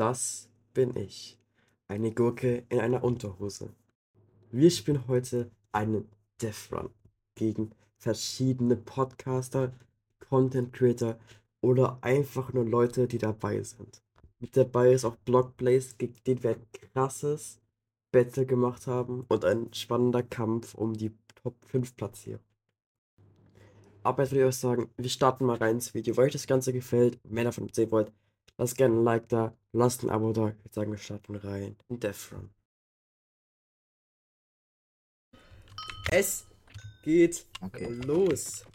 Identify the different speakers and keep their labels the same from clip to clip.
Speaker 1: Das bin ich. Eine Gurke in einer Unterhose. Wir spielen heute einen Death Run gegen verschiedene Podcaster, Content Creator oder einfach nur Leute, die dabei sind. Mit dabei ist auch Blockblaze, gegen den wir ein krasses Battle gemacht haben und ein spannender Kampf um die Top 5 Platzierung. Aber jetzt würde ich euch sagen, wir starten mal rein ins Video. Wenn euch das Ganze gefällt, mehr davon sehen wollt, lasst gerne ein Like da, lasst ein Abo da. Ich würde sagen, wir starten rein in Death Run. Es geht
Speaker 2: Okay.
Speaker 1: los.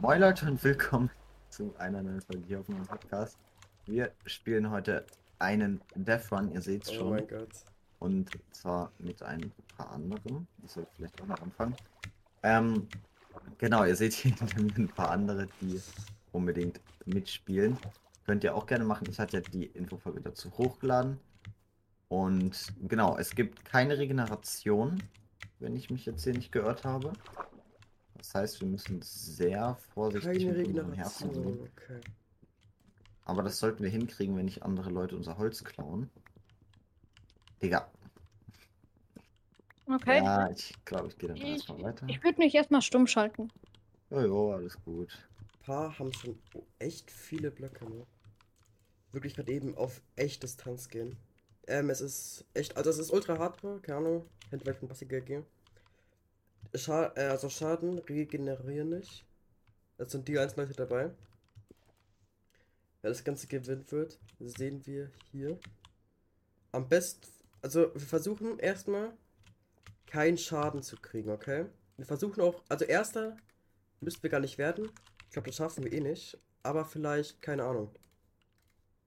Speaker 2: Moin Leute und willkommen zu einer neuen Folge hier auf meinem Podcast. Wir spielen heute einen Death Run, ihr seht es
Speaker 1: Oh
Speaker 2: schon.
Speaker 1: mein Gott.
Speaker 2: Und zwar mit ein paar anderen. Ich sollte vielleicht auch noch anfangen. Ähm, genau, ihr seht hier ein paar andere, die unbedingt mitspielen. Könnt ihr auch gerne machen. Ich hatte ja die Infofolge dazu hochgeladen. Und genau, es gibt keine Regeneration, wenn ich mich jetzt hier nicht geirrt habe. Das heißt, wir müssen sehr vorsichtig
Speaker 1: Keine
Speaker 2: mit unserem Herzen sein.
Speaker 1: Okay.
Speaker 2: Aber das sollten wir hinkriegen, wenn nicht andere Leute unser Holz klauen. Digga.
Speaker 3: Okay.
Speaker 2: Ja, ich glaube, ich gehe dann erstmal weiter.
Speaker 3: ich würde mich erstmal stumm schalten.
Speaker 2: Jojo, alles gut.
Speaker 1: Paar haben schon echt viele Blöcke, ne? Wirklich gerade eben auf echt Distanz gehen. Ähm, es ist echt, also es ist ultra hardcore, keine Ahnung, hätte vielleicht ein bisschen GG. Scha äh, also Schaden regenerieren nicht. Es sind die einzelnen Leute dabei. Wer das Ganze gewinnt wird, sehen wir hier. Am besten, also wir versuchen erstmal keinen Schaden zu kriegen, okay? Wir versuchen auch, also erster müssten wir gar nicht werden. Ich glaube, das schaffen wir eh nicht. Aber vielleicht, keine Ahnung.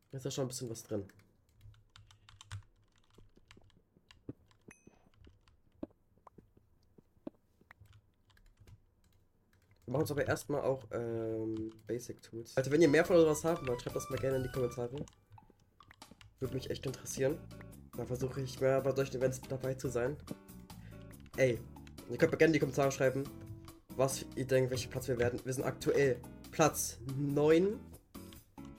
Speaker 1: Da ist ja schon ein bisschen was drin. Wir machen uns aber erstmal auch ähm, Basic Tools. Also wenn ihr mehr von sowas haben wollt, schreibt das mal gerne in die Kommentare. Würde mich echt interessieren. Dann versuche ich mehr bei solchen Events dabei zu sein. Ey, ihr könnt mir gerne in die Kommentare schreiben, was ihr denkt, welchen Platz wir werden. Wir sind aktuell Platz 9,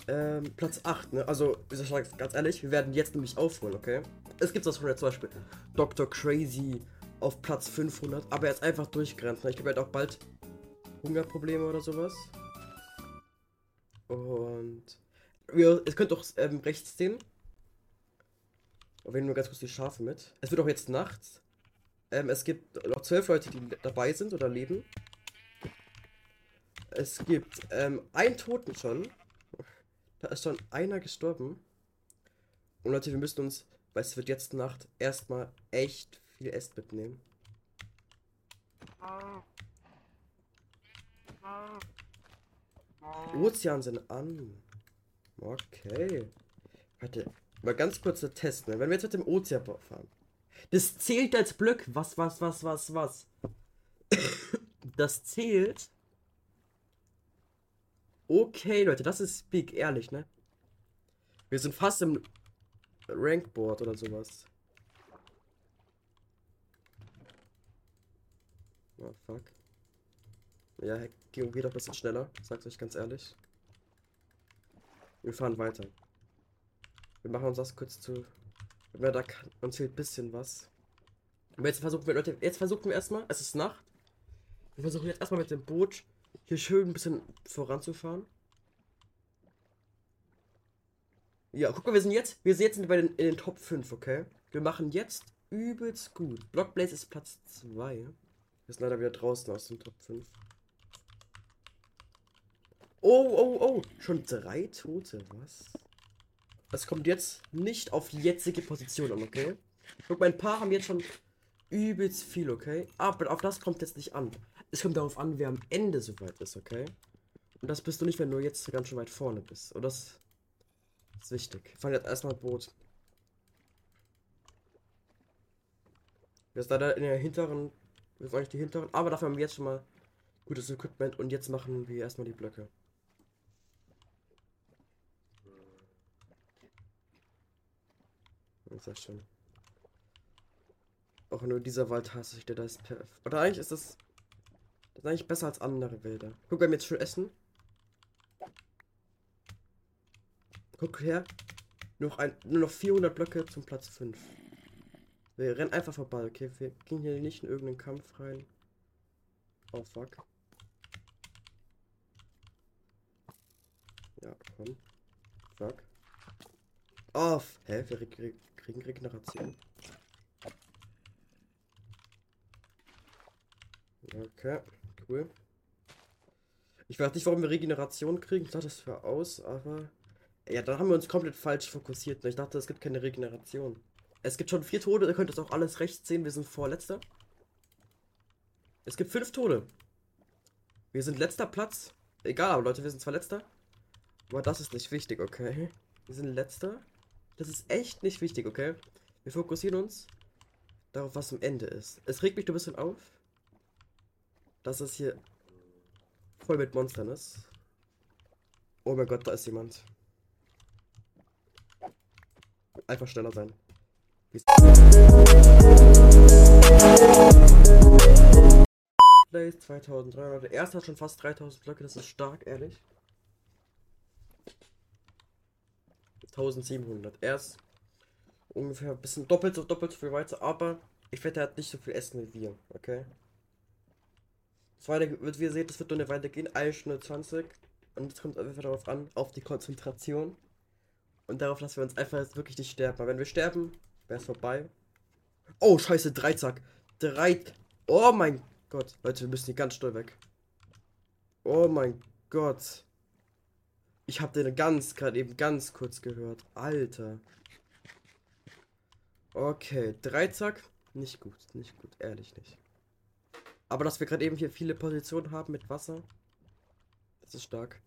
Speaker 1: ähm, Platz 8, ne? Also, ich sagen, ganz ehrlich, wir werden jetzt nämlich aufholen, okay? Es gibt das schon jetzt zum Beispiel Dr. Crazy auf Platz 500, aber er ist einfach durchgerannt. Ne? Ich glaube, er hat auch bald Hungerprobleme oder sowas. Und wir, es könnt auch ähm, rechts sehen. Wir nehmen nur ganz kurz die Schafe mit. Es wird auch jetzt nachts. Ähm, es gibt noch zwölf Leute, die dabei sind oder leben. Es gibt ähm, einen Toten schon. Da ist schon einer gestorben. Und Leute, wir müssen uns, weil es wird jetzt Nacht, erstmal echt viel Essen mitnehmen. Ozean sind an. Okay. Warte, mal ganz kurzer Test, ne? Wenn wir jetzt mit dem Ozean fahren. Das zählt als Blöck. Was, was, was, was, was? Das zählt. Okay, Leute, das ist big, ehrlich, ne? Wir sind fast im Rankboard oder sowas. Oh, fuck. Ja, Geo geht doch ein bisschen schneller, sag's euch ganz ehrlich. Wir fahren weiter. Wir machen uns das kurz zu. Wer da kann, uns fehlt ein bisschen was. Aber jetzt versuchen wir, Leute, jetzt versuchen wir erstmal, es ist Nacht. Wir versuchen jetzt erstmal mit dem Boot hier schön ein bisschen voranzufahren. Ja, guck mal, wir sind jetzt, wir sind jetzt bei den, in den Top 5, okay? Wir machen jetzt übelst gut. Blockblaze ist Platz 2. Wir sind leider wieder draußen aus dem Top 5. Oh, oh, oh. Schon drei Tote, was? Das kommt jetzt nicht auf jetzige Position an, okay? Guck mal, ein paar haben jetzt schon übelst viel, okay? Aber auf das kommt jetzt nicht an. Es kommt darauf an, wer am Ende so weit ist, okay? Und das bist du nicht, wenn du jetzt ganz schön weit vorne bist. Und das ist wichtig. Fahren jetzt erstmal Boot. Wir sind leider in der hinteren. Wir sind eigentlich die hinteren. Aber dafür haben wir jetzt schon mal gutes Equipment. Und jetzt machen wir erstmal die Blöcke. Sehr schön. Auch nur dieser Wald hasse ich, der da ist perfekt. Oder eigentlich ist das. Das ist eigentlich besser als andere Wälder. Guck, wir haben jetzt schon Essen. Guck her. Noch ein, nur noch 400 Blöcke zum Platz 5. Wir rennen einfach vorbei, okay? Wir gehen hier nicht in irgendeinen Kampf rein. Oh fuck. Ja, komm. Fuck. Oh, hä? Wir kriegen Regeneration. Okay, cool. Ich weiß nicht, warum wir Regeneration kriegen. Ich dachte, das für aus, aber. Ja, dann haben wir uns komplett falsch fokussiert. Ich dachte, es gibt keine Regeneration. Es gibt schon vier Tode, ihr könnt es auch alles rechts sehen. Wir sind vorletzter. Es gibt fünf Tode. Wir sind letzter Platz. Egal, aber Leute, wir sind zwar letzter. Aber das ist nicht wichtig, okay? Wir sind letzter. Das ist echt nicht wichtig, okay? Wir fokussieren uns darauf, was am Ende ist. Es regt mich ein bisschen auf, dass es hier voll mit Monstern ist. Oh mein Gott, da ist jemand. Einfach schneller sein. Plays 2300. Der erste hat schon fast 3000 Blöcke, das ist stark, ehrlich. 1700. Er ist ungefähr ein bisschen doppelt so doppelt so viel weiter, aber ich wette, er hat nicht so viel Essen wie wir, okay? Das weiter wird, wie ihr seht, das wird nur eine Weile gehen, 1 Stunde 20. Und es kommt einfach darauf an, auf die Konzentration. Und darauf, dass wir uns einfach jetzt wirklich nicht sterben. Weil wenn wir sterben, wäre es vorbei. Oh, scheiße, Dreizack. Drei. Oh mein Gott. Leute, wir müssen hier ganz schnell weg. Oh mein Gott. Ich habe den ganz gerade eben ganz kurz gehört. Alter. Okay, Dreizack. Nicht gut, nicht gut, ehrlich nicht. Aber dass wir gerade eben hier viele Positionen haben mit Wasser, das ist stark.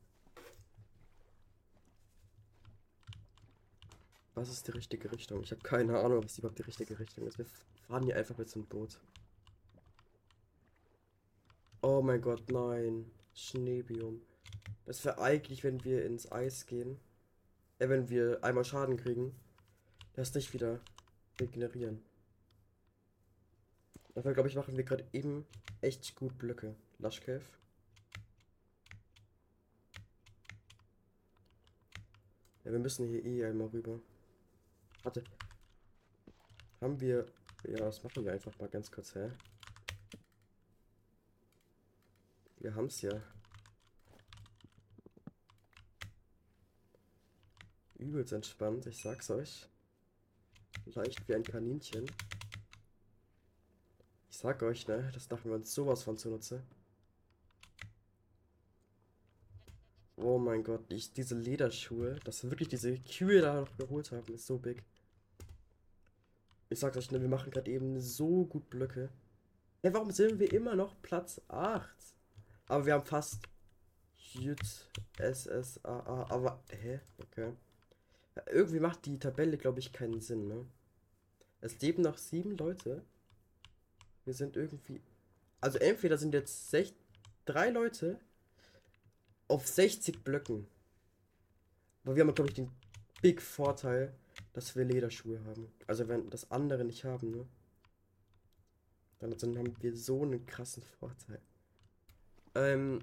Speaker 1: Was ist die richtige Richtung? Ich habe keine Ahnung, was überhaupt die richtige Richtung ist. Wir fahren hier einfach mit so einem Boot. Oh mein Gott, nein. Schneebium. Das wäre eigentlich, wenn wir ins Eis gehen. Äh, wenn wir einmal Schaden kriegen. Das nicht wieder regenerieren. Dafür glaube ich, machen wir gerade eben echt gut Blöcke. Lush Cave. Ja, wir müssen hier eh einmal rüber. Warte. Haben wir. Ja, das machen wir einfach mal ganz kurz, hä? Wir haben's ja. Übelst entspannt, ich sag's euch. Leicht wie ein Kaninchen. Sag euch, ne, das machen wir uns sowas von zunutze. Oh mein Gott, ich, diese Lederschuhe, dass wir wirklich diese Kühe da noch geholt haben, ist so big. Ich sag euch, ne, wir machen gerade eben so gut Blöcke. Ja, warum sind wir immer noch Platz 8? Aber wir haben fast Jut SSAA, aber hä? Okay. Ja, irgendwie macht die Tabelle, glaube ich, keinen Sinn, ne? Es leben noch sieben Leute. Wir sind irgendwie. Also entweder sind jetzt sech drei Leute auf 60 Blöcken. Aber wir haben, glaube ich, den Big Vorteil, dass wir Lederschuhe haben. Also wenn das andere nicht haben, ne? Dann, dann haben wir so einen krassen Vorteil. Ähm,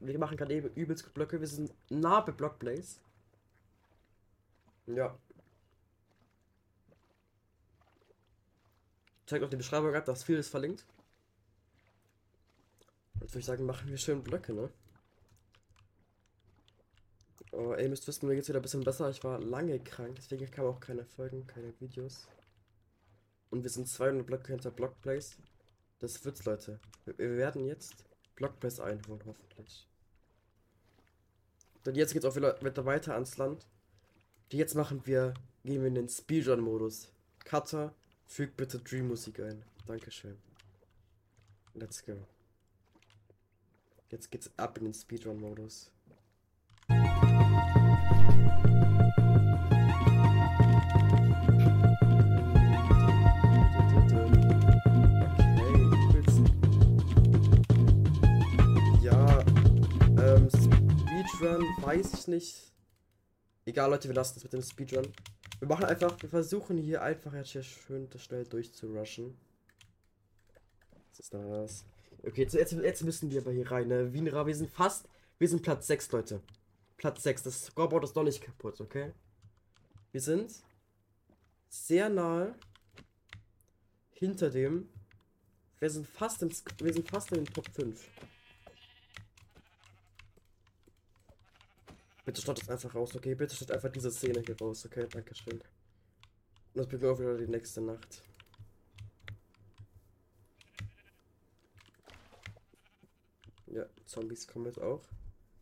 Speaker 1: wir machen gerade eben übelst Blöcke. Wir sind nah bei Blockblaze. Ja. Zeigt auch die Beschreibung ab, dass vieles verlinkt. Jetzt würde ich sagen, machen wir schön Blöcke, ne? Oh, ey, ihr müsst wissen, mir geht's wieder ein bisschen besser. Ich war lange krank, deswegen kamen auch keine Folgen, keine Videos. Und wir sind 200 Blöcke hinter Blockplace. Das wird's, Leute. Wir, werden jetzt Blockplace einholen, hoffentlich. Denn jetzt geht's auch wieder, weiter ans Land. Jetzt machen wir, gehen wir in den Speedrun-Modus. Cutter, füg bitte Dream-Musik ein. Dankeschön. Let's go. Jetzt geht's ab in den Speedrun-Modus. Speedrun, weiß ich nicht. Egal, Leute, wir lassen es mit dem Speedrun. Wir machen einfach, wir versuchen hier einfach jetzt hier schön schnell durchzurushen. Was ist das? Okay, jetzt, jetzt, müssen wir aber hier rein. Ne? Wienra, wir sind fast. Wir sind Platz 6, Leute. Platz 6. Das Scoreboard ist noch nicht kaputt, okay? Wir sind sehr nahe hinter dem. Wir sind fast im, wir sind fast in den Top 5. Bitte statt es einfach raus, okay? Bitte statt einfach diese Szene hier raus, okay? Dankeschön. Und das mir auch wieder die nächste Nacht. Ja, Zombies kommen jetzt auch.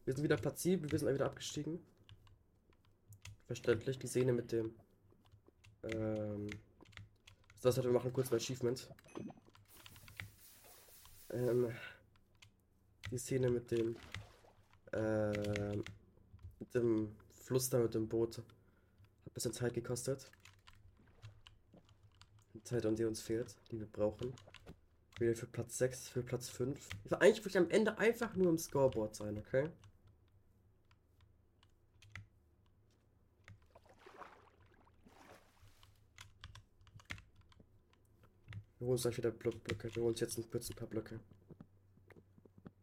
Speaker 1: Wir sind wieder Platz 7, wir sind wieder abgestiegen. Verständlich, die Szene mit dem. Ähm. Das heißt, wir machen kurz ein Achievement. Ähm. Die Szene mit dem. Ähm. Mit dem Fluss da mit dem Boot. Hat ein bisschen Zeit gekostet. Zeit, an die uns fehlt, die wir brauchen. Wieder für Platz 6, für Platz 5. Ich will eigentlich wirklich am Ende einfach nur im Scoreboard sein, okay? Wir holen uns gleich wieder Blo Blöcke. Wir holen uns jetzt kurz ein paar Blöcke.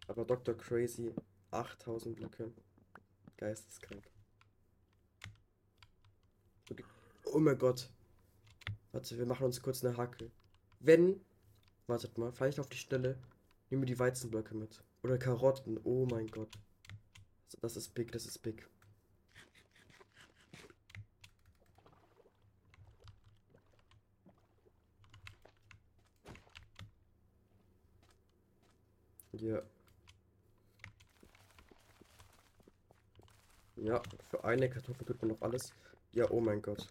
Speaker 1: Aber Dr. Crazy 8000 Blöcke. Geisteskrank. Okay. Oh mein Gott. Warte, wir machen uns kurz eine Hacke. Wenn. Wartet mal, vielleicht auf die Stelle. Nehmen wir die Weizenblöcke mit. Oder Karotten. Oh mein Gott. Das ist big, das ist big. Ja. Ja, für eine Kartoffel tut man noch alles. Ja, oh mein Gott.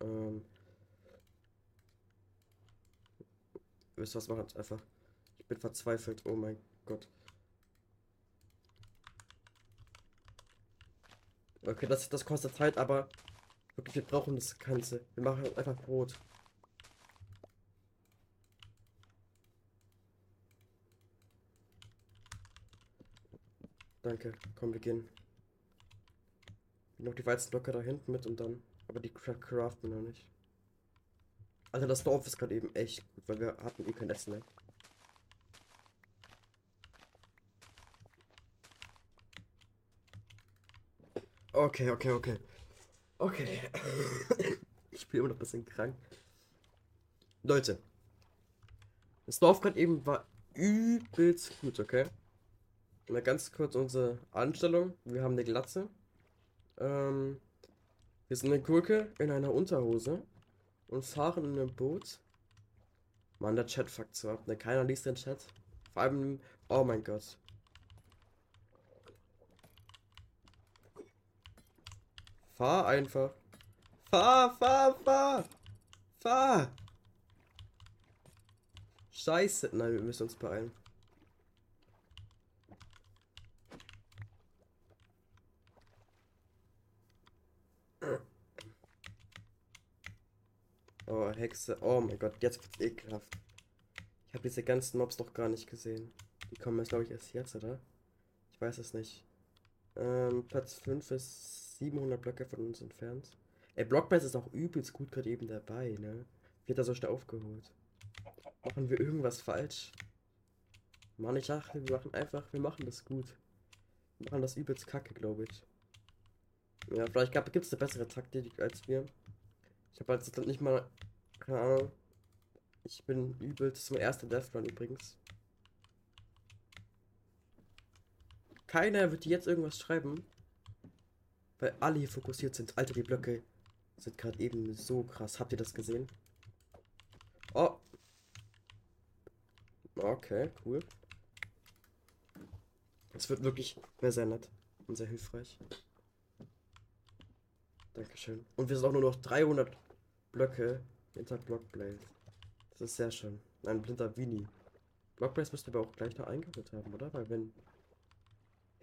Speaker 1: Ähm. Wisst ihr was, machen einfach. Ich bin verzweifelt, oh mein Gott. Okay, das, das kostet Zeit, aber wirklich, wir brauchen das Ganze. Wir machen einfach Brot. Danke, komm, wir gehen. Noch die Weizenblöcke da hinten mit und dann. Aber die cra- craften noch nicht. Alter, das Dorf ist gerade eben echt gut, weil wir hatten eh kein Essen mehr. Okay, okay, okay. Okay. Ich bin immer noch ein bisschen krank. Leute. Das Dorf gerade eben war übelst gut, okay? Mal ganz kurz unsere Anstellung. Wir haben eine Glatze. Ähm, wir sind eine Gurke in einer Unterhose und fahren in einem Boot. Mann, der Chat fuckt so ab. Ne, keiner liest den Chat. Vor allem, oh mein Gott. Fahr einfach. Fahr, fahr, fahr. Fahr. Scheiße. Nein, wir müssen uns beeilen. Oh, Hexe. Oh mein Gott, jetzt wird's ekelhaft. Ich habe diese ganzen Mobs noch gar nicht gesehen. Die kommen jetzt, glaube ich, erst jetzt, oder? Ich weiß es nicht. Ähm, Platz 5 ist 700 Blöcke von uns entfernt. Ey, Blockbase ist auch übelst gut gerade eben dabei, ne? Hat er so schnell aufgeholt? Machen wir irgendwas falsch? Mann, ich dachte, wir machen einfach, wir machen das gut. Wir machen das übelst kacke, glaube ich. Ja, vielleicht gibt es eine bessere Taktik als wir. Ich habe jetzt nicht mal, keine Ahnung. Ich bin übel, das ist mein erster Death Run übrigens. Keiner wird jetzt irgendwas schreiben, weil alle hier fokussiert sind. Alter, die Blöcke sind gerade eben so krass. Habt ihr das gesehen? Oh. Okay, cool. Es wird wirklich sehr, sehr nett und sehr hilfreich. Dankeschön. Und wir sind auch nur noch 300 Blöcke hinter Blockblaze. Das ist sehr schön. Ein blinder Winnie. Blockblaze müsste aber auch gleich noch eingeholt haben, oder? Weil wenn...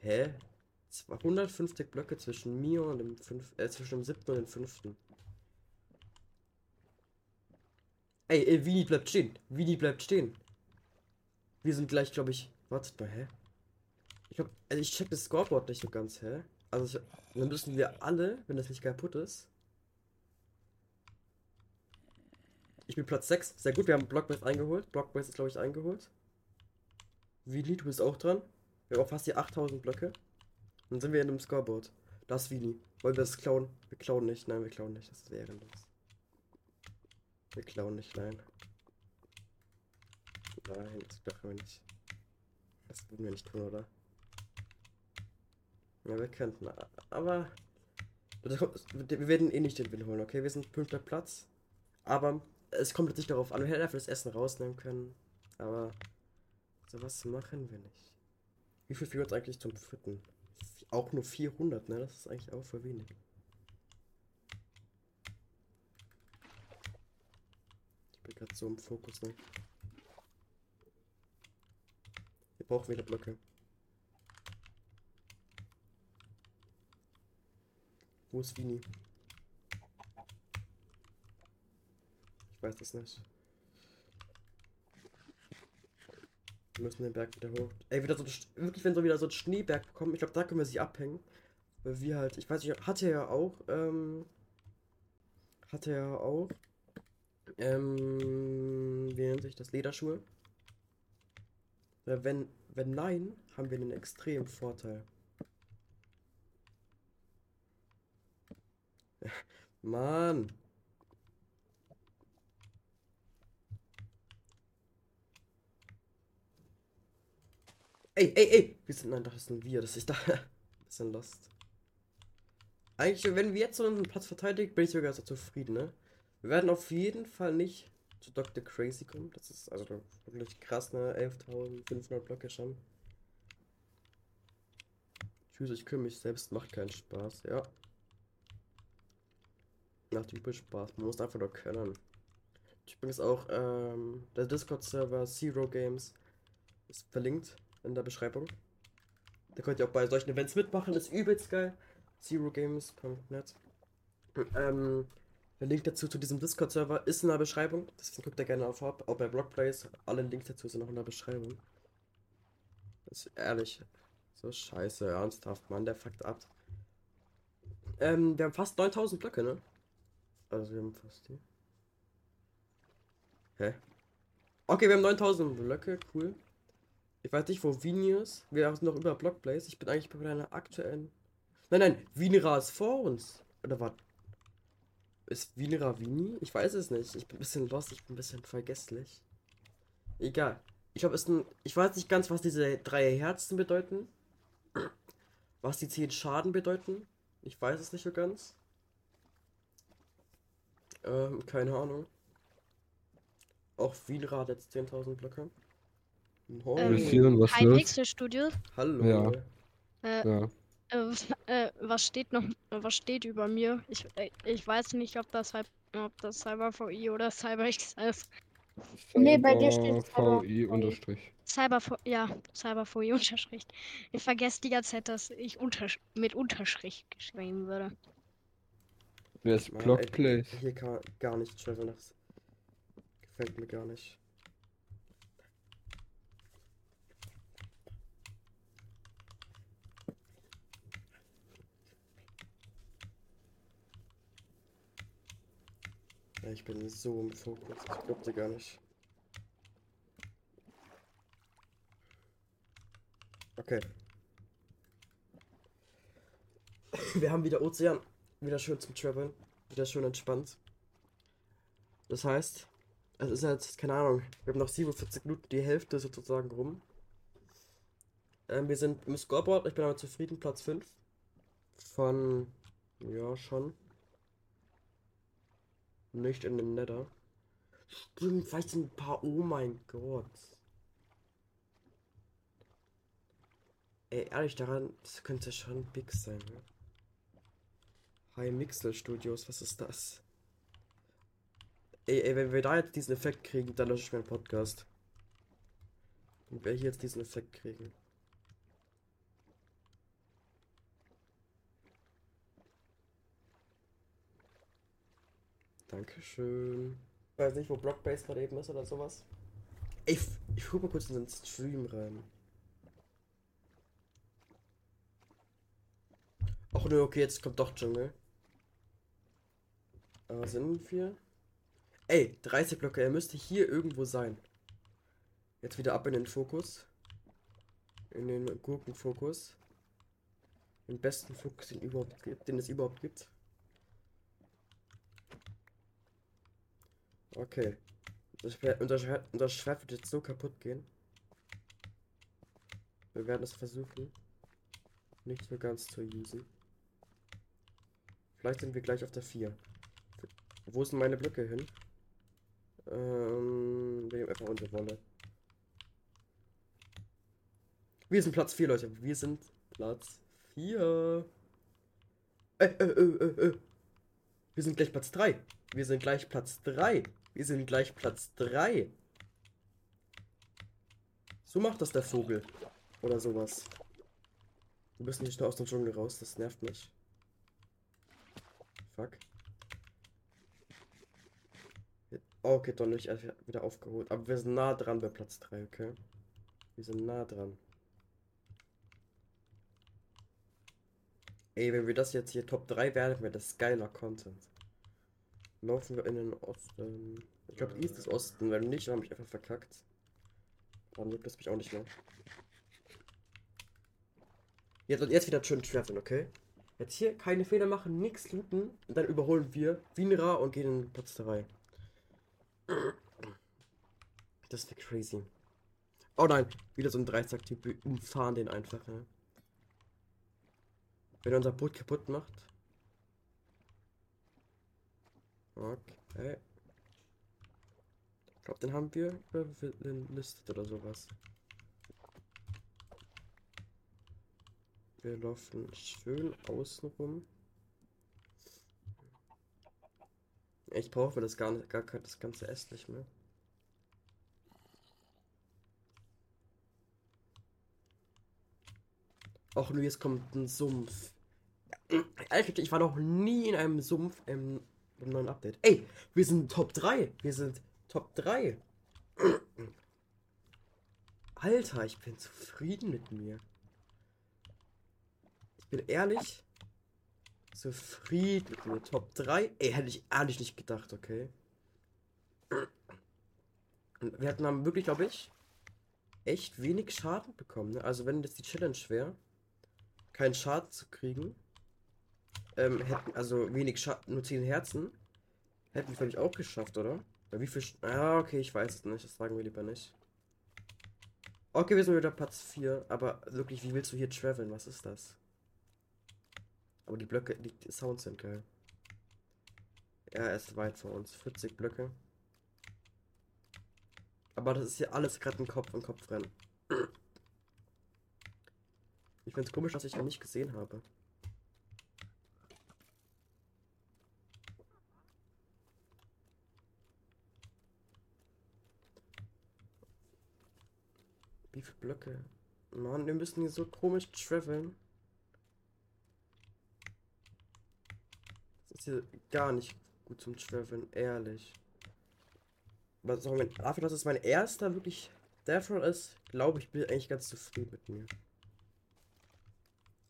Speaker 1: Hä? 150 Blöcke zwischen mir und dem 5... Äh, zwischen dem 7. und dem 5. Ey, ey, Winnie bleibt stehen. Winnie bleibt stehen. Wir sind gleich, glaube ich... Wartet mal, hä? Ich glaub, also ich check das Scoreboard nicht so ganz, hä? Also ich, dann müssen wir alle, wenn das nicht kaputt ist. Ich bin Platz 6. Sehr gut, wir haben Blockbase eingeholt. Blockbase ist, glaube ich, eingeholt. Vini, du bist auch dran. Wir haben auch fast die 8000 Blöcke. Dann sind wir in einem Scoreboard. Das ist Vini. Wollen wir das klauen? Wir klauen nicht. Nein, wir klauen nicht. Das ist ehrenlos. Wir klauen nicht, nein. Nein, das machen wir nicht. Das würden wir nicht tun, oder? Ja, wir könnten. Aber. Wir werden eh nicht den Win holen, okay? Wir sind fünfter Platz. Aber es kommt jetzt darauf an. Wir hätten einfach das Essen rausnehmen können. Aber sowas machen wir nicht. Wie viel fehlt uns eigentlich zum Fütten? Auch nur 400, ne? Das ist eigentlich auch für wenig. Ich bin gerade so im Fokus, ne? Wir brauchen wieder Blöcke. Wo ist Vini? Ich weiß das nicht. Wir müssen den Berg wieder hoch. Ey, wieder so wirklich, wenn so wieder so ein Schneeberg kommen, ich glaube, da können wir sie abhängen. Weil wir halt, ich weiß nicht, hatte ja auch, ähm, hatte ja auch, ähm, wie nennt sich das, Lederschuhe. Wenn, wenn nein, haben wir einen extremen Vorteil. Mann. Ey, ey, ey! Wir sind, nein, das sind wir, das ist da. bisschen lost. Eigentlich, wenn wir jetzt so einen Platz verteidigen, bin ich sogar so zufrieden, ne? Wir werden auf jeden Fall nicht zu Dr. Crazy kommen. Das ist also wirklich krass, ne? 11.500 Blöcke schon. Tschüss, ich kümmere mich selbst, macht keinen Spaß, ja. Macht übel Spaß, man muss einfach nur können. Übrigens auch ähm, der Discord-Server Zero Games ist verlinkt in der Beschreibung. Da könnt ihr auch bei solchen Events mitmachen, ist übelst geil. ZeroGames.net. Ähm, der Link dazu zu diesem Discord-Server ist in der Beschreibung. Deswegen guckt ihr gerne auf ab. Auch bei Blockplays. Alle Links dazu sind noch in der Beschreibung. Das ist ehrlich. So scheiße, ernsthaft, Mann, der fuckt ab. Ähm, wir haben fast 9000 Blöcke, ne? Also wir haben fast die. Hä? Okay, wir haben 9000 Blöcke, cool. Ich weiß nicht, wo Vini ist. Wir sind noch über Blockplace. Ich bin eigentlich bei einer aktuellen. Nein, nein, Vinira ist vor uns. Oder was? Ist Vinira Vini? Ich weiß es nicht. Ich bin ein bisschen lost, ich bin ein bisschen vergesslich. Egal. Ich glaube, ist ein. Ich weiß nicht ganz, was diese drei Herzen bedeuten. Was die zehn Schaden bedeuten. Ich weiß es nicht so ganz. Ähm, keine Ahnung. Auch Vinira hat jetzt 10.000 Blöcke.
Speaker 3: Ähm, was Hi Pixel
Speaker 1: Hallo.
Speaker 3: Ja. Äh, ja. Äh, äh, was steht noch, was steht über mir? Ich, äh, ich weiß nicht, ob das, ob das Cyber VI oder CyberX ist.
Speaker 4: Nee, bei dir steht
Speaker 3: VI unterstrich.
Speaker 4: Cyber ja, Cyber VI unterstrich. Ich vergesse die ganze Zeit, dass ich unter, mit Unterstrich geschrieben würde.
Speaker 3: Wer ist Blockplace?
Speaker 1: Hier kann man gar nicht traveln. Das gefällt mir gar nicht. Ich bin so im Fokus, ich glaub dir gar nicht. Okay. Wir haben wieder Ozean. Wieder schön zum Traveln. Wieder schön entspannt. Das heißt, es ist jetzt, keine Ahnung, wir haben noch 47 Minuten, die Hälfte sozusagen rum. Ähm, wir sind im Scoreboard, ich bin aber zufrieden, Platz 5. Von, ja, schon. Nicht in dem Nether. Stimmt, vielleicht ein paar. Oh mein Gott. Ey, ehrlich, daran, das könnte schon big sein, ne? High Mixel Studios, was ist das? Ey, ey, wenn wir da jetzt diesen Effekt kriegen, dann lösche ich meinen Podcast. Wenn wir hier jetzt diesen Effekt kriegen. Dankeschön. Ich weiß nicht, wo Blockbase gerade eben ist oder sowas. Ich, ich guck mal kurz in den Stream rein. Ach ne, okay, jetzt kommt doch Jungle. Aber sind wir? Ey, 30 Blöcke, er müsste hier irgendwo sein. Jetzt wieder ab in den Fokus. In den Gurkenfokus. Den besten Fokus, den, überhaupt gibt, den es überhaupt gibt. Okay. Unser, unser Schwert wird jetzt so kaputt gehen. Wir werden es versuchen, nicht so ganz zu usen. Vielleicht sind wir gleich auf der 4. Wo sind meine Blöcke hin? Ähm, wir nehmen einfach unsere Wolle. Wir sind Platz 4, Leute. Wir sind Platz 4. Äh, äh, äh, äh, äh. Wir sind gleich Platz 3. Wir sind gleich Platz 3. Wir sind gleich Platz 3. So macht das der Vogel. Oder sowas. Wir müssen nicht nur aus dem Dschungel raus, das nervt mich. Fuck. Okay, doch nicht wieder aufgeholt. Aber wir sind nah dran bei Platz 3, okay? Wir sind nah dran. Ey, wenn wir das jetzt hier Top 3 werden, wäre das geiler Content. Laufen wir in den Osten. Ich glaube, East ist Osten. Wenn nicht, dann habe ich einfach verkackt. Dann juckt es mich auch nicht mehr. Jetzt, jetzt wieder schön treffen, okay? Jetzt hier keine Fehler machen, nichts looten. Und dann überholen wir Winra und gehen in Platz 3. Das wäre crazy. Oh nein, wieder so ein Dreizack-Typ. Wir umfahren den einfach, ne? Wenn er unser Boot kaputt macht. Okay. Ich glaube, den haben wir überlistet oder sowas. Wir laufen schön außen rum. Ich brauche das gar nicht, gar das ganze Essen nicht mehr. Auch nur jetzt kommt ein Sumpf. Alter, ich war noch nie in einem Sumpf im neuen Update. Ey, wir sind Top 3. Wir sind Top 3. Alter, ich bin zufrieden mit mir. Ich bin ehrlich zufrieden mit mir. Top 3. Ey, hätte ich ehrlich nicht gedacht, okay. Wir hatten haben wirklich, glaube ich, echt wenig Schaden bekommen. Ne? Also wenn das die Challenge wäre, keinen Schaden zu kriegen, ähm, hätten, also wenig Schaden, nur 10 Herzen, hätten wir vielleicht auch geschafft, oder? Weil wie viel... Sch ah, okay, ich weiß es nicht, das sagen wir lieber nicht. Okay, wir sind wieder Platz 4, aber wirklich, wie willst du hier traveln? Was ist das? Aber die Blöcke, die, Sounds sind geil. Ja, er ist weit vor uns. 40 Blöcke. Aber das ist hier alles gerade ein Kopf und Kopf rennen. Ich find's komisch, dass ich ihn nicht gesehen habe. Wie viele Blöcke? Mann, wir müssen hier so komisch traveln. Ist hier gar nicht gut zum Traveln, ehrlich. Was sagen wir, dafür, dass es mein erster wirklich Death ist, glaube ich, bin eigentlich ganz zufrieden mit mir.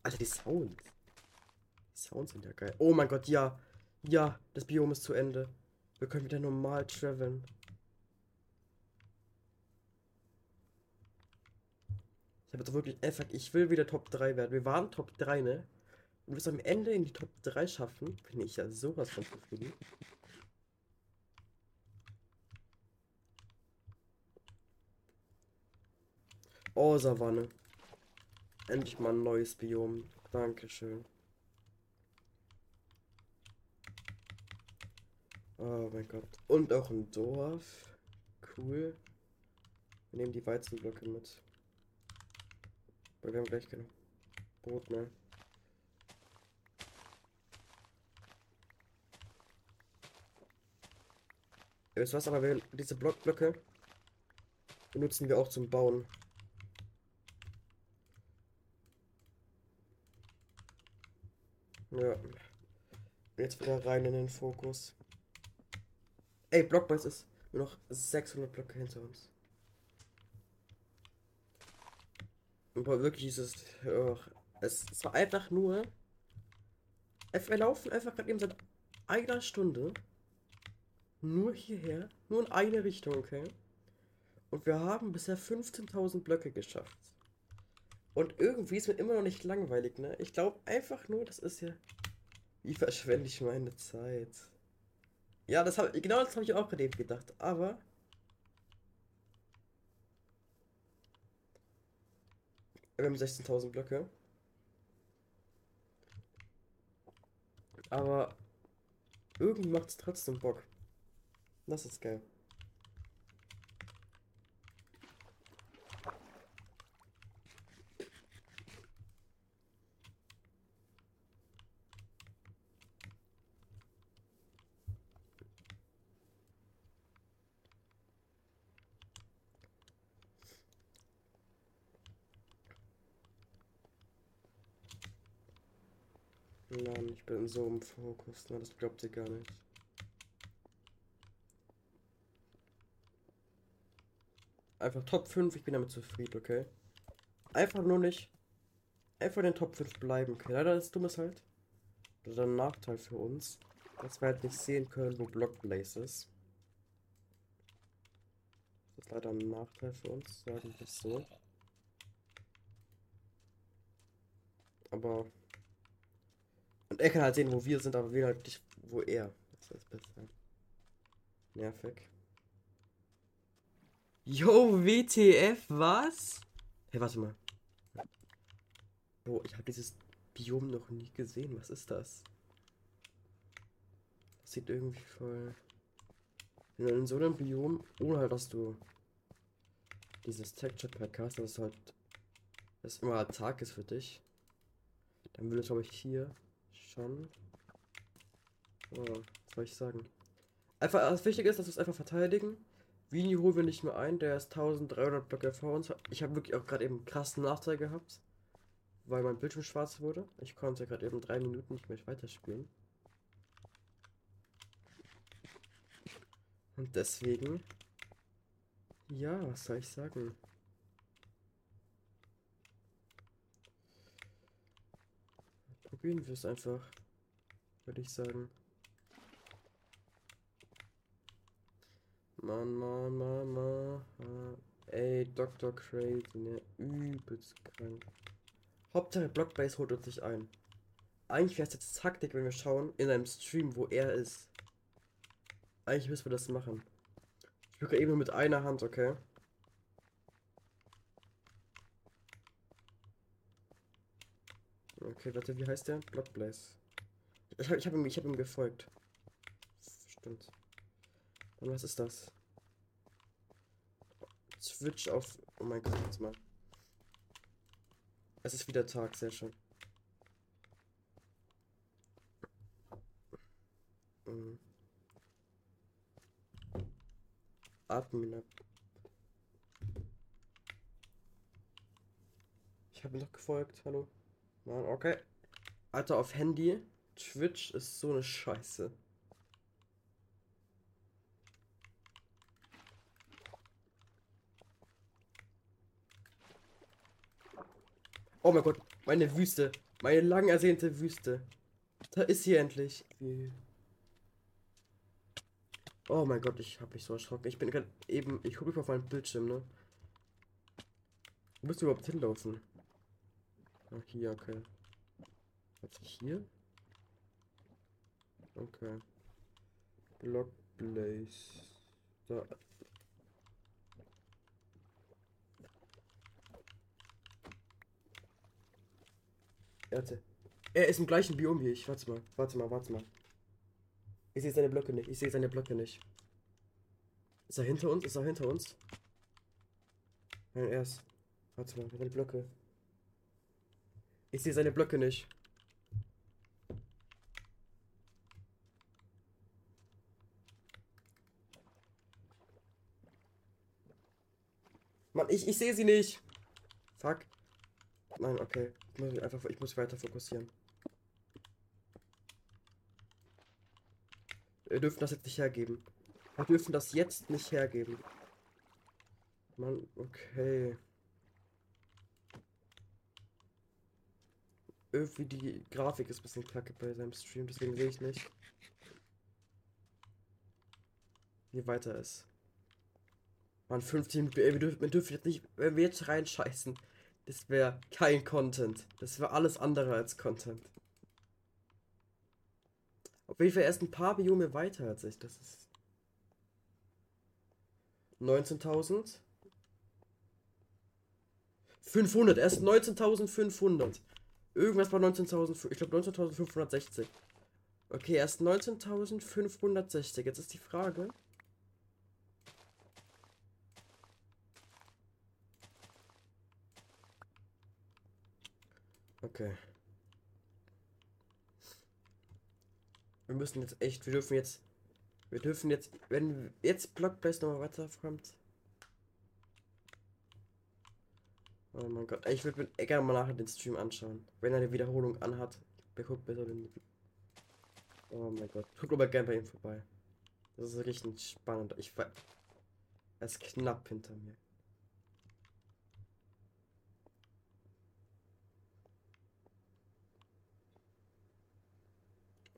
Speaker 1: Alter, die Sounds. Die Sounds sind ja geil. Oh mein Gott, ja. Ja, das Biom ist zu Ende. Wir können wieder normal traveln. Ich habe jetzt wirklich einfach, ich will wieder Top 3 werden. Wir waren Top 3, ne? Und wir es am Ende in die Top 3 schaffen, bin ich ja sowas von zufrieden. Oh, Savanne. Endlich mal ein neues Biom. Dankeschön. Oh mein Gott. Und auch ein Dorf. Cool. Wir nehmen die Weizenblöcke mit. Weil wir haben gleich kein Brot mehr. Ja, du was, aber wir, diese Blockblöcke benutzen wir auch zum Bauen. Ja. Jetzt wieder rein in den Fokus. Ey, Blockbase ist nur noch 600 Blöcke hinter uns. Aber wirklich ist es. Oh, es, es war einfach nur. Wir laufen einfach gerade eben seit einer Stunde. Nur hierher. Nur in eine Richtung, okay? Und wir haben bisher 15.000 Blöcke geschafft. Und irgendwie ist mir immer noch nicht langweilig, ne? Ich glaube einfach nur, das ist ja. Wie verschwende ich meine Zeit? Ja, das habe genau das habe ich auch gerade eben gedacht, aber. Wir haben 16.000 Blöcke. Aber irgendwie macht es trotzdem Bock. Das ist geil. Mann, ich bin so im Fokus, ne? Das glaubt ihr gar nicht. Einfach Top 5, ich bin damit zufrieden, okay? Einfach nur nicht. Einfach in den Top 5 bleiben, okay? Leider ist dummes halt. Das ist ein Nachteil für uns. Dass wir halt nicht sehen können, wo Blockblaze ist. Das ist leider ein Nachteil für uns, sagen wir es so. Aber. Und er kann halt sehen, wo wir sind, aber wir halt nicht, wo er. Das ist besser. Nervig. Yo, WTF, was? Hey, warte mal. Boah, ich habe dieses Biom noch nie gesehen. Was ist das? Das sieht irgendwie voll... In so einem Biom, ohne halt, dass du dieses Texture Pack hast, dass es halt dass immer halt Tag ist für dich, dann würde es, glaube ich, hier schon... Oh, was soll ich sagen? Einfach, das Wichtige ist, dass wir es einfach verteidigen Vini holen wir nicht mehr ein, der ist 1300 Blöcke vor uns. Ich habe wirklich auch gerade eben einen krassen Nachteil gehabt, weil mein Bildschirm schwarz wurde. Ich konnte gerade eben drei Minuten nicht mehr weiterspielen. Und deswegen, ja, was soll ich sagen? Probieren wir es einfach, würde ich sagen. Mann, Mann, Mann, Mann. Ey, Dr. Crazy, ne? Übelst krank. Hauptsache Blockbase holt uns nicht ein. Eigentlich wäre es jetzt Taktik, wenn wir schauen in einem Stream, wo er ist. Eigentlich müssen wir das machen. Ich drücke eben nur mit einer Hand, okay? Okay, warte, wie heißt der? Blockblaze. Ich habe ich hab ihm, hab ihm gefolgt. Stimmt. Und was ist das? Switch auf. Oh mein Gott, jetzt mal. Es ist wieder Tag, sehr schön. Mhm. Atmen ab. Ich habe noch gefolgt, hallo. Mann, okay. Alter, auf Handy. Twitch ist so eine Scheiße. Oh mein Gott, meine Wüste. Meine lang ersehnte Wüste. Da ist sie endlich. Oh mein Gott, ich habe mich so erschrocken. Ich bin gerade eben. Ich gucke auf meinen Bildschirm, ne? Wo bist du überhaupt hinlaufen? Ach, hier, okay. Was hier? Okay. Block Blaze. Da. Warte. Er ist im gleichen Biom wie ich. Warte mal, warte mal, warte mal. Ich sehe seine Blöcke nicht. Ich sehe seine Blöcke nicht. Ist er hinter uns? Ist er hinter uns? Nein, er ist. Warte mal, seine Blöcke. Ich sehe seine Blöcke nicht. Mann, ich, ich sehe sie nicht. Fuck. Nein, okay. Ich muss einfach, ich muss weiter fokussieren. Wir dürfen das jetzt nicht hergeben. Wir dürfen das jetzt nicht hergeben. Mann, okay. Irgendwie die Grafik ist ein bisschen kacke bei seinem Stream, deswegen sehe ich nicht. Wie weiter ist. Mann, 15 Minuten. Wir dürfen, wir dürfen jetzt nicht, wenn wir jetzt reinscheißen, Das wäre kein Content. Das wäre alles andere als Content. Auf jeden Fall erst ein paar Biome weiter als ich. Das ist 19.000. 500. Erst 19.500. Irgendwas bei 19.000. Ich glaube 19.560. Okay, erst 19.560. Jetzt ist die Frage. Okay. Wir müssen jetzt echt, wir dürfen jetzt, wir dürfen jetzt, wenn jetzt Blockplace nochmal weiterkommt. Oh mein Gott, ich würde mir gerne mal nachher den Stream anschauen, wenn er eine Wiederholung anhat. Guckt besser den. Oh mein Gott, guck aber gerne bei ihm vorbei. Das ist richtig spannend. Ich war, er ist knapp hinter mir.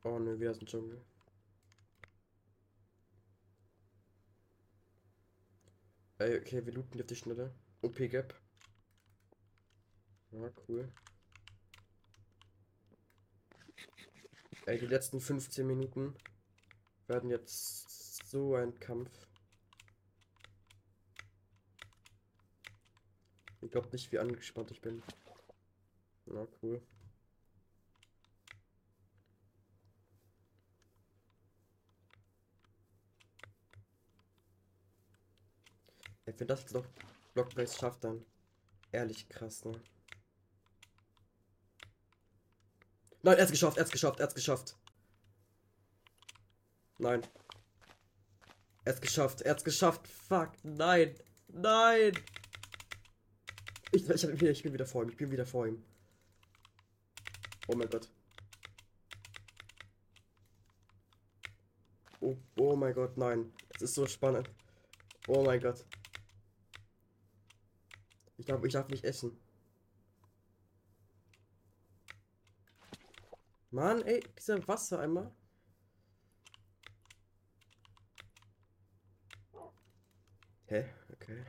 Speaker 1: Oh ne, ist ein Dschungel. Ey, okay, wir looten auf die Schnelle. OP-Gap. Ja, cool. Ey, die letzten 15 Minuten werden jetzt so ein Kampf. Ich glaube nicht, wie angespannt ich bin. Na, cool. Wenn das jetzt noch Blockbase schafft, dann ehrlich krass, ne? Nein, er hat's geschafft, er hat's geschafft, er hat's geschafft. Nein. Er hat's geschafft, er hat's geschafft. Fuck, nein. Nein. Ich, ich, ich, bin wieder vor ihm, ich bin wieder vor ihm. Oh mein Gott. Oh, oh mein Gott, nein. Es ist so spannend. Oh mein Gott. Ich glaube, ich darf nicht essen. Mann, ey, dieser Wassereimer. Hä? Okay.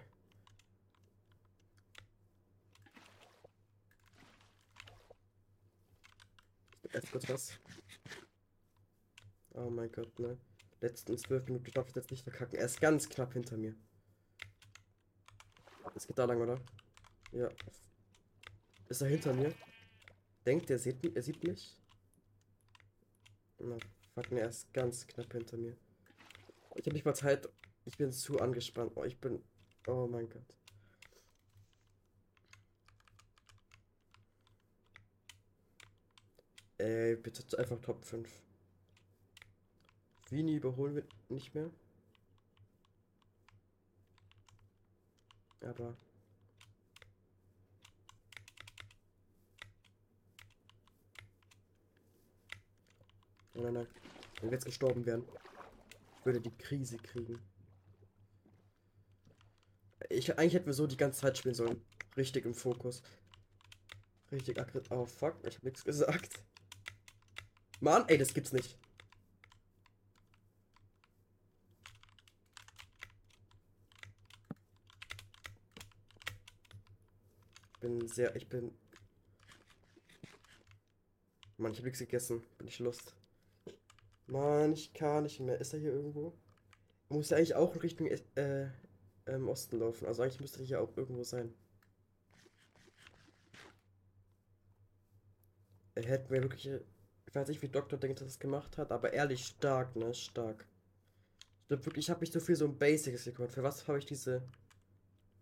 Speaker 1: Erst kurz was. Oh mein Gott, ne. Letzten zwölf Minuten darf ich jetzt nicht verkacken. Er ist ganz knapp hinter mir. Es geht da lang, oder? Ja. Ist er hinter mir? Denkt er sieht, er sieht mich? Na, fuck, er ist ganz knapp hinter mir. Ich habe nicht mal Zeit. Ich bin zu angespannt. Oh, ich bin. Oh mein Gott. Ey, bitte einfach Top 5. Vini überholen wir nicht mehr. Aber. Nein, nein, nein. Wenn wir jetzt gestorben wären, würde die Krise kriegen. Ich, eigentlich hätten wir so die ganze Zeit spielen sollen. Richtig im Fokus. Richtig aggret. Oh fuck, ich hab nichts gesagt. Mann, ey, das gibt's nicht. Ich bin sehr, ich bin. Mann, ich hab nichts gegessen. Bin ich Lust. Mann, ich kann nicht mehr. Ist er hier irgendwo? Muss ja eigentlich auch Richtung äh, ähm, Osten laufen. Also eigentlich müsste er hier auch irgendwo sein. Er hätte mir wirklich. Ich weiß nicht, wie Dr. denkt, dass es gemacht hat, aber ehrlich stark, ne? Stark. Ich glaube wirklich, ich habe mich so viel so ein Basics gekümmert. Für was habe ich diese.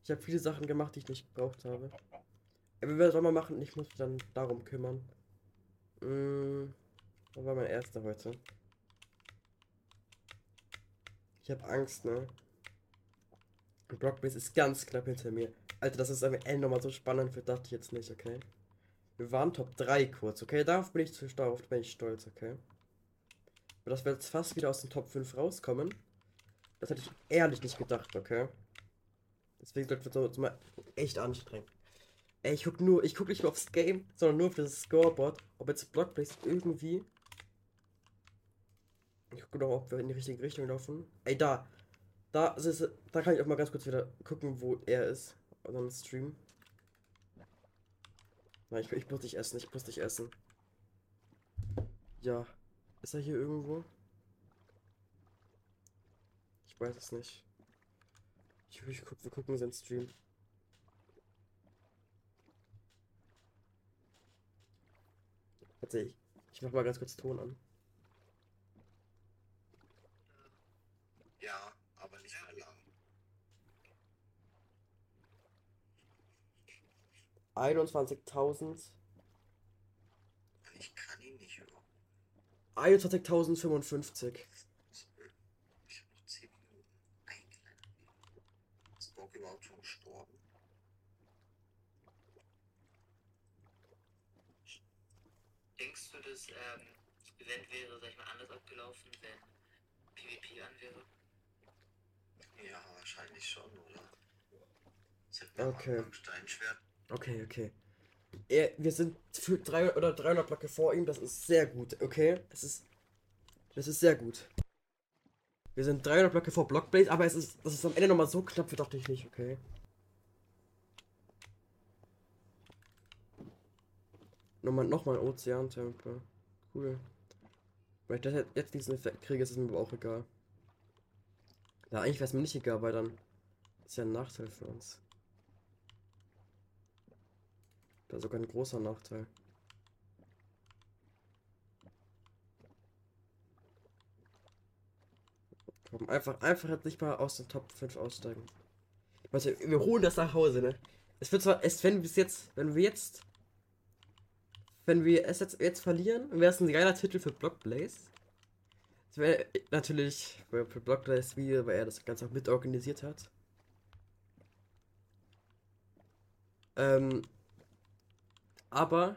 Speaker 1: Ich habe viele Sachen gemacht, die ich nicht gebraucht habe. Aber wir das mal machen, ich muss mich dann darum kümmern. Hm, das war mein erster heute. Ich habe Angst, ne? Blockbase ist ganz knapp hinter mir. Alter, das ist am Ende nochmal so spannend für dachte ich jetzt nicht, okay? Wir waren Top 3 kurz, okay? Darauf bin ich zu darauf bin ich stolz, okay? Aber dass wir jetzt fast wieder aus den Top 5 rauskommen, das hätte ich ehrlich nicht gedacht, okay? Deswegen wird es mal echt anstrengend. Ey, ich guck nur, ich guck nicht mehr aufs Game, sondern nur auf das Scoreboard, ob jetzt Blockbase irgendwie ich gucke noch, ob wir in die richtige Richtung laufen. Ey, da. Da, ist, da kann ich auch mal ganz kurz wieder gucken, wo er ist. Also im Stream. Nein, ich, ich muss dich essen, ich muss dich essen. Ja. Ist er hier irgendwo? Ich weiß es nicht. Ich, ich guck, wir gucken seinen Stream. Warte, ich, ich mach mal ganz kurz Ton an.
Speaker 2: Ja, aber nicht mehr lang.
Speaker 1: 21.000.
Speaker 2: Ich kann ihn nicht hören.
Speaker 1: 21.055.
Speaker 2: Ich habe noch 10 Minuten. Ein kleiner Ist Bock überhaupt schon gestorben?
Speaker 5: Denkst du, das ähm, Event wäre, sag ich mal, anders abgelaufen, wenn PvP an wäre?
Speaker 2: Ja, wahrscheinlich schon, oder?
Speaker 1: Okay.
Speaker 2: Steinschwert.
Speaker 1: Okay, okay. Er, wir sind für drei oder 300 Blöcke vor ihm. Das ist sehr gut, okay? Es ist. Das ist sehr gut. Wir sind 300 Blöcke vor Blockblaze, aber es ist, dass es am Ende nochmal so knapp wird, dachte ich nicht, okay? Nochmal, nochmal Ozeantempel. Cool. Wenn ich das jetzt diesen Effekt kriege, ist es mir aber auch egal. Ja, eigentlich wäre es mir nicht egal, weil dann ist ja ein Nachteil für uns. Da sogar ein großer Nachteil. Komm, einfach, einfach jetzt nicht mal aus dem Top 5 aussteigen. Also, wir holen das nach Hause, ne? Es wird zwar, es, wenn wir jetzt, wenn wir jetzt, wenn wir es jetzt, jetzt verlieren, wäre es ein geiler Titel für Block Blaze. Das wäre natürlich für für Block Blaze Video, weil er das Ganze auch mit organisiert hat. Ähm, aber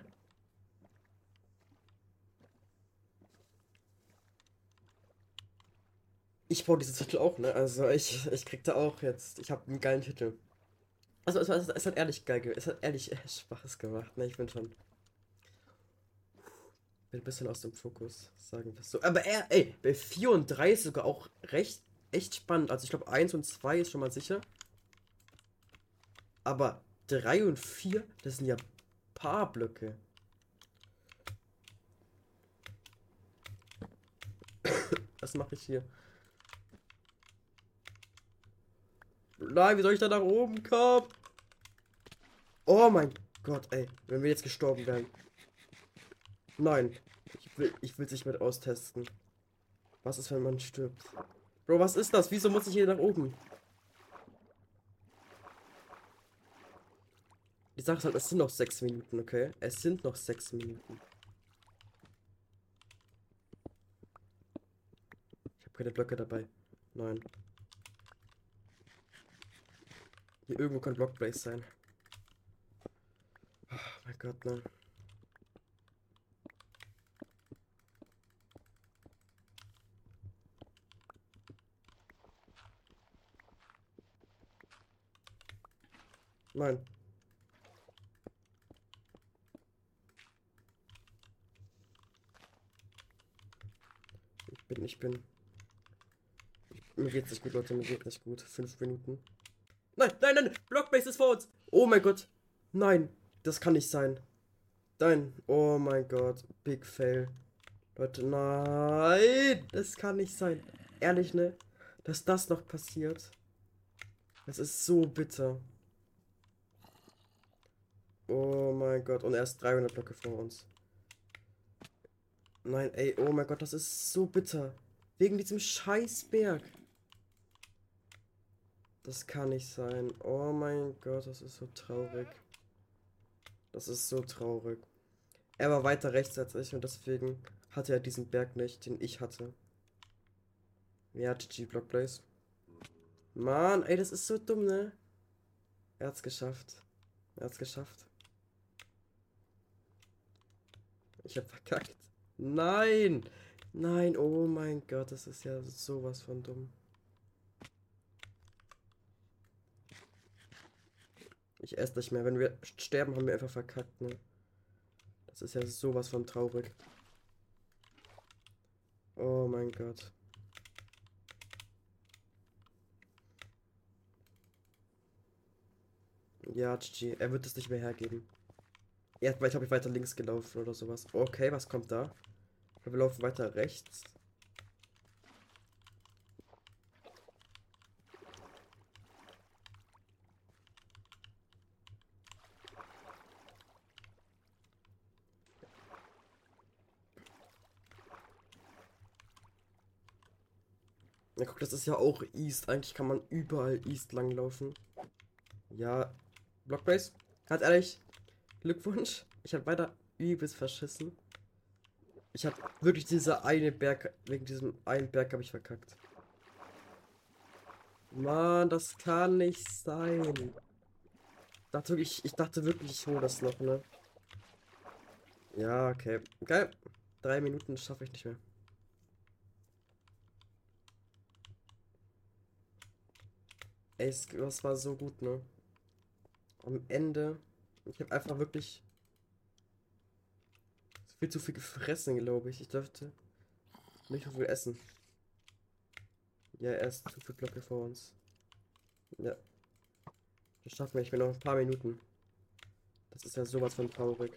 Speaker 1: ich brauche diesen Titel auch, ne? Also ich, ich krieg da auch jetzt. Ich habe einen geilen Titel. Also es, es, es hat ehrlich geil, ge- es hat ehrlich äh, Spaß gemacht, ne? Ich bin schon. Bin ein bisschen aus dem Fokus, sagen wir so. Aber er, ey, bei 4 und 3 ist sogar auch recht, echt spannend. Also ich glaube 1 und 2 ist schon mal sicher. Aber 3 und 4, das sind ja paar Blöcke. Was mache ich hier? Nein, wie soll ich da nach oben kommen? Oh mein Gott, ey. Wenn wir jetzt gestorben wären. Nein. Ich will ich will nicht mit austesten. Was ist, wenn man stirbt? Bro, was ist das? Wieso muss ich hier nach oben? Sache ist halt, es sind noch sechs Minuten, okay? Es sind noch sechs Minuten. Ich habe keine Blöcke dabei. Nein. Hier irgendwo kann Blockblaze sein. Oh mein Gott, nein. Nein. Ich bin, ich bin. Mir geht's nicht gut, Leute, mir geht's nicht gut. Fünf Minuten. Nein, nein, nein! Blockbase ist vor uns! Oh mein Gott! Nein! Das kann nicht sein. Nein! Oh mein Gott. Big Fail. Leute, nein! Das kann nicht sein. Ehrlich, ne? Dass das noch passiert. Das ist so bitter. Oh mein Gott. Und er ist 300 Blöcke vor uns. Nein, ey, oh mein Gott, das ist so bitter. Wegen diesem Scheißberg. Das kann nicht sein. Oh mein Gott, das ist so traurig. Das ist so traurig. Er war weiter rechts als ich und deswegen hatte er diesen Berg nicht, den ich hatte. Ja, GG Blockblaze. Mann, ey, das ist so dumm, ne? Er hat's geschafft. Er hat's geschafft. Ich hab verkackt. Nein! Nein, oh mein Gott, das ist ja sowas von dumm. Ich esse nicht mehr. Wenn wir sterben, haben wir einfach verkackt, ne? Das ist ja sowas von traurig. Oh mein Gott. Ja, GG. Er wird es nicht mehr hergeben. Ja, vielleicht habe ich weiter links gelaufen oder sowas. Okay, was kommt da? Wir laufen weiter rechts. Ja, guck, das ist ja auch East. Eigentlich kann man überall East langlaufen. Ja, Blockbase, ganz ehrlich, Glückwunsch. Ich habe weiter übelst verschissen. Ich habe wirklich diese eine Berg, wegen diesem einen Berg habe ich verkackt. Mann, das kann nicht sein. Ich dachte wirklich, ich dachte wirklich, ich hole das noch, ne? Ja, okay. Geil. Drei Minuten schaffe ich nicht mehr. Ey, das war so gut, ne? Am Ende, ich habe einfach wirklich viel zu viel gefressen, glaube ich. Ich dürfte nicht so viel essen. Ja, er ist zu viele Blöcke vor uns. Ja. Das schaffen wir. Ich bin noch ein paar Minuten. Das ist ja sowas von traurig.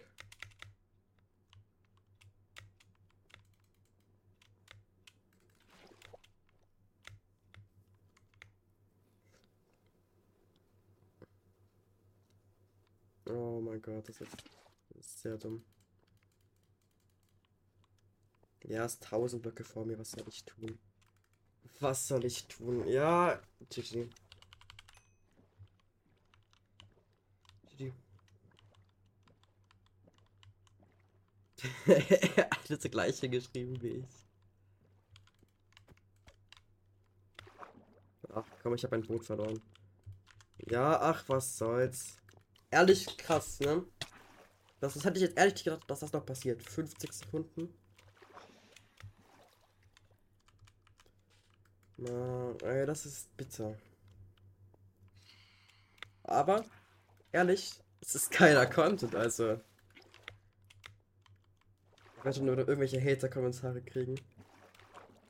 Speaker 1: Das ist, ist sehr dumm. Ja, es ist 1000 Blöcke vor mir. Was soll ich tun? Was soll ich tun? Ja, GG. GG. er hat das gleiche geschrieben wie ich. Ach komm, ich habe ein Boot verloren. Ja, ach, was soll's. Ehrlich krass, ne? Das, das hätte ich jetzt ehrlich gedacht, dass das noch passiert. 50 Sekunden. Na, ey, das ist bitter. Aber, ehrlich, es ist keiner Content, also. Ich werde nur irgendwelche Hater-Kommentare kriegen.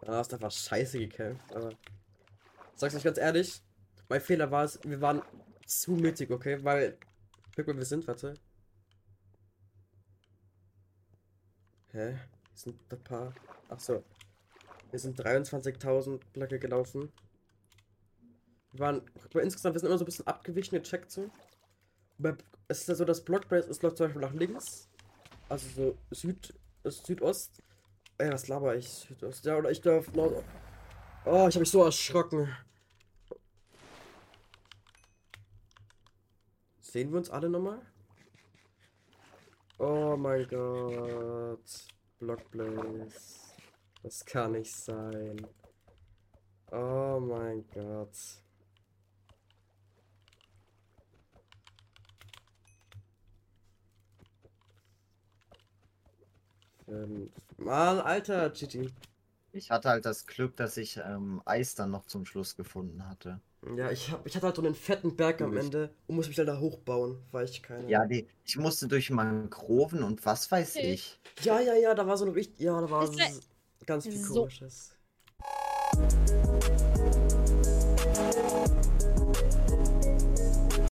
Speaker 1: Ah, hast einfach scheiße gekämpft, aber. Sag's euch ganz ehrlich, mein Fehler war es, wir waren zu mittig, okay? Weil. Guck mal, wir sind, warte. Hä? Hier sind ein paar. Ach so. Wir sind 23.000 Blöcke gelaufen. Wir waren, guck mal, insgesamt, wir sind immer so ein bisschen abgewichen, gecheckt so. Bei, es ist ja so, das Blockbase, es läuft zum Beispiel nach links. Also so Süd, Südost. Ey, was laber ich? Südost. Ja, oder ich darf laut. Oh, ich habe mich so erschrocken. Sehen wir uns alle nochmal? Oh mein Gott. Blockblaze. Das kann nicht sein. Oh mein Gott. Ähm, Mann, Alter, Gigi.
Speaker 2: Ich hatte halt das Glück, dass ich ähm, Eis dann noch zum Schluss gefunden hatte.
Speaker 1: Ja, ich hab, ich hatte halt so einen fetten Berg am
Speaker 2: bist-
Speaker 1: Ende und muss mich halt da hochbauen, weil ich keine.
Speaker 2: Ja, die, ich musste durch Mangroven und was weiß
Speaker 3: Okay.
Speaker 2: ich.
Speaker 1: Ja, ja, ja, da war so ein richtig. Ja, da war
Speaker 3: Ist da-
Speaker 1: s- ganz viel
Speaker 3: so-
Speaker 1: komisches.